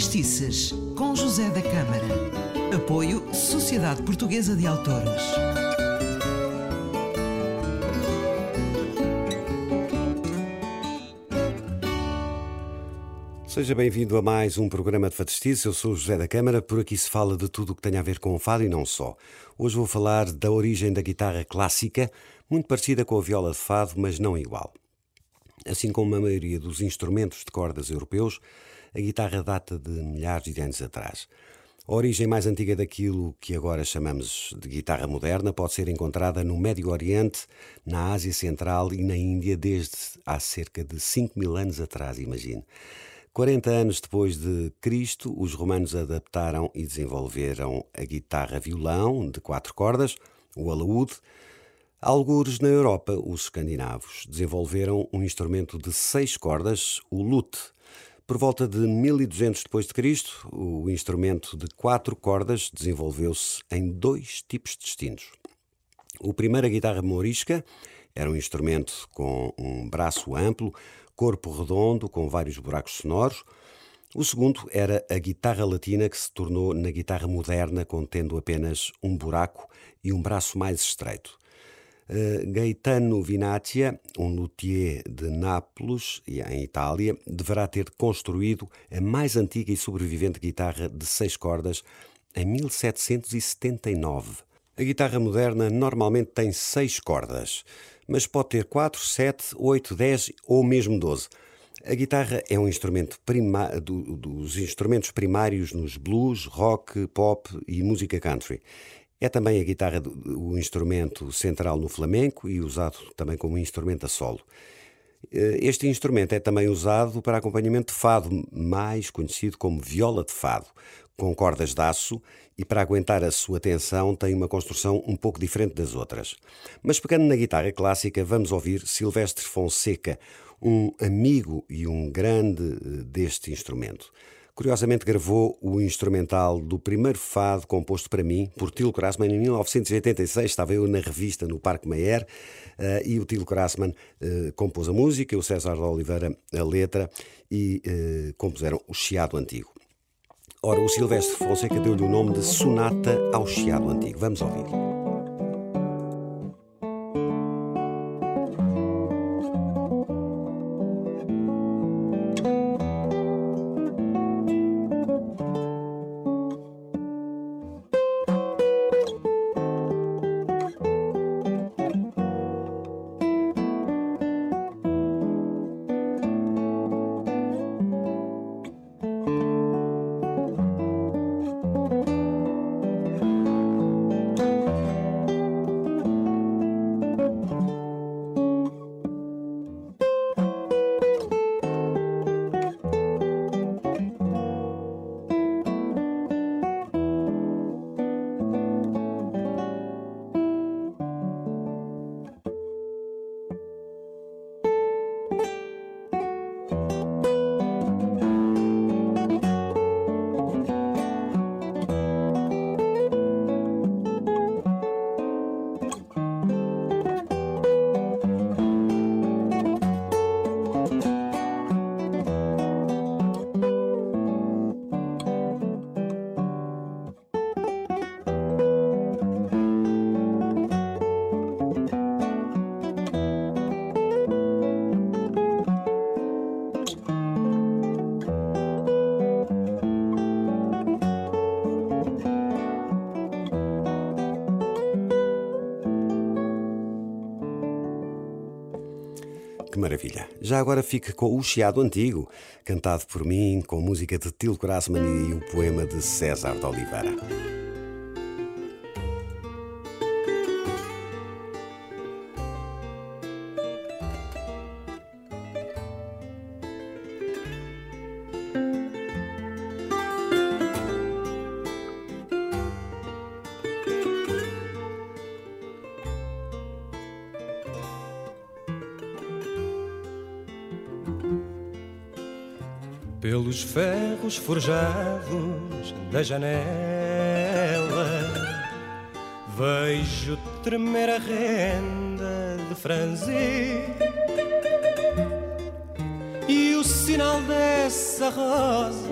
Fadistices, com José da Câmara. Apoio Sociedade Portuguesa de Autores. Seja bem-vindo a mais um programa de Fadistices. Eu sou José da Câmara. Por aqui se fala de tudo o que tem a ver com o fado e não só. Hoje vou falar da origem da guitarra clássica, muito parecida com a viola de fado, mas não igual. Assim como a maioria dos instrumentos de cordas europeus, a guitarra data de milhares de anos atrás. A origem mais antiga daquilo que agora chamamos de guitarra moderna pode ser encontrada no Médio Oriente, na Ásia Central e na Índia desde há cerca de 5 mil anos atrás, imagine. 40 anos depois de Cristo, os romanos adaptaram e desenvolveram a guitarra-violão de quatro cordas, o alaúde. Algures na Europa, os escandinavos desenvolveram um instrumento de seis cordas, o lute. Por volta de 1200 d.C., o instrumento de quatro cordas desenvolveu-se em dois tipos distintos. O primeiro, a guitarra morisca, era um instrumento com um braço amplo, corpo redondo, com vários buracos sonoros. O segundo era a guitarra latina, que se tornou na guitarra moderna, contendo apenas um buraco e um braço mais estreito. Uh, Gaetano Vinaccia, um luthier de Nápoles, em Itália, deverá ter construído a mais antiga e sobrevivente guitarra de seis cordas em 1779. A guitarra moderna normalmente tem seis cordas, mas pode ter quatro, sete, oito, dez ou mesmo doze. A guitarra é um instrumento do, dos instrumentos primários nos blues, rock, pop e música country é também a guitarra o instrumento central no flamenco e usado também como instrumento a solo. Eh, este instrumento é também usado para acompanhamento de fado, mais conhecido como viola de fado, com cordas de aço e para aguentar a sua tensão tem uma construção um pouco diferente das outras. Mas pegando na guitarra clássica, vamos ouvir Silvestre Fonseca, um amigo e um grande eh, deste instrumento. Curiosamente gravou o instrumental do primeiro fado composto para mim por Tilo Krasman em 1986. Estava eu na revista no Parque Mayer uh, e o Tilo Krasman uh, compôs a música, o César de Oliveira a letra e uh, compuseram o Chiado Antigo. Ora, o Silvestre Fonseca deu-lhe o nome de Sonata ao Chiado Antigo. Vamos ouvir. Que maravilha! Já agora fica com o Chiado Antigo, cantado por mim, com música de Tilo Krasman e o poema de César de Oliveira. Pelos ferros forjados da janela. Vejo tremer a renda de franzir e o sinal dessa rosa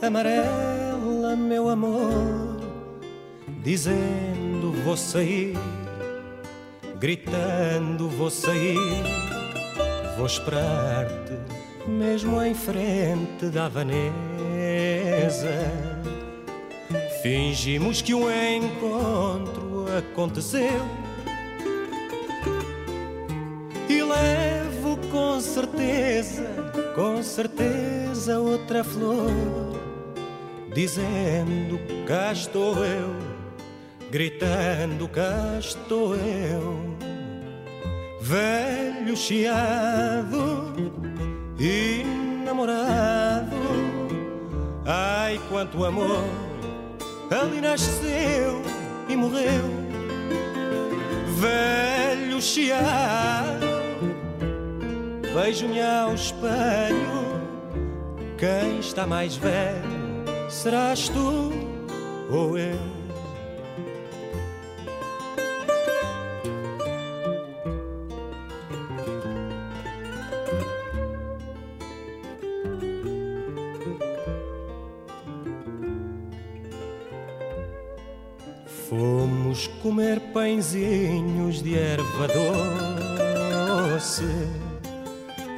amarela, meu amor, dizendo vou sair, gritando vou sair, vou esperar-te mesmo em frente da Veneza. Fingimos que o encontro aconteceu e levo com certeza, com certeza outra flor, dizendo cá estou eu, gritando cá estou eu, velho chiado e namorado. Ai, quanto amor ali nasceu e morreu, velho chiado. Vejo-me ao espelho, quem está mais velho serás tu ou eu. Fomos comer pãezinhos de erva doce,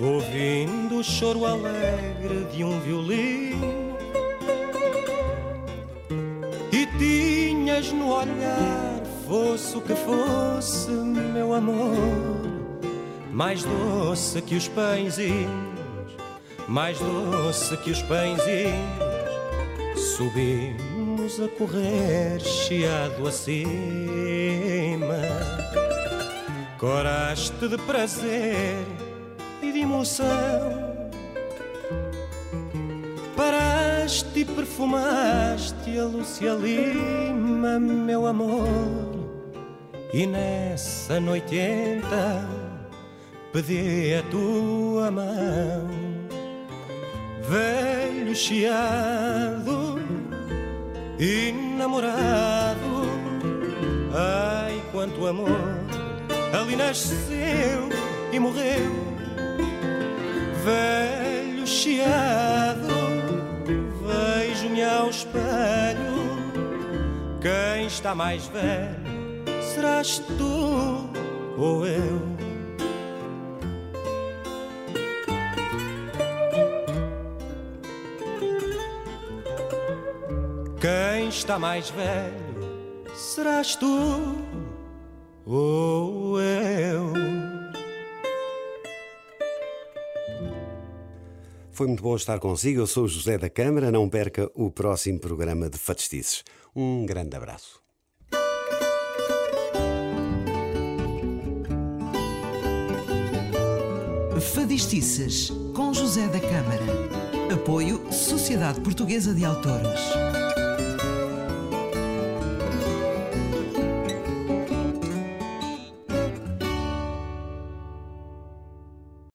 ouvindo o choro alegre de um violino. E tinhas no olhar, fosse o que fosse, meu amor, mais doce que os pãezinhos, mais doce que os pãezinhos. Subimos a correr, chiado acima. Coraste de prazer e de emoção. Paraste e perfumaste a Lúcia Lima, meu amor. E nessa noite então pedi a tua mão, velho chiado e namorado. Ai, quanto amor ali nasceu e morreu, velho chiado. Vejo-me ao espelho, quem está mais velho serás tu ou eu. Está mais velho serás tu ou eu. Foi muito bom estar consigo. Eu sou o José da Câmara. Não perca o próximo programa de Fadistices. Um grande abraço. Fadistices com José da Câmara. Apoio Sociedade Portuguesa de Autores.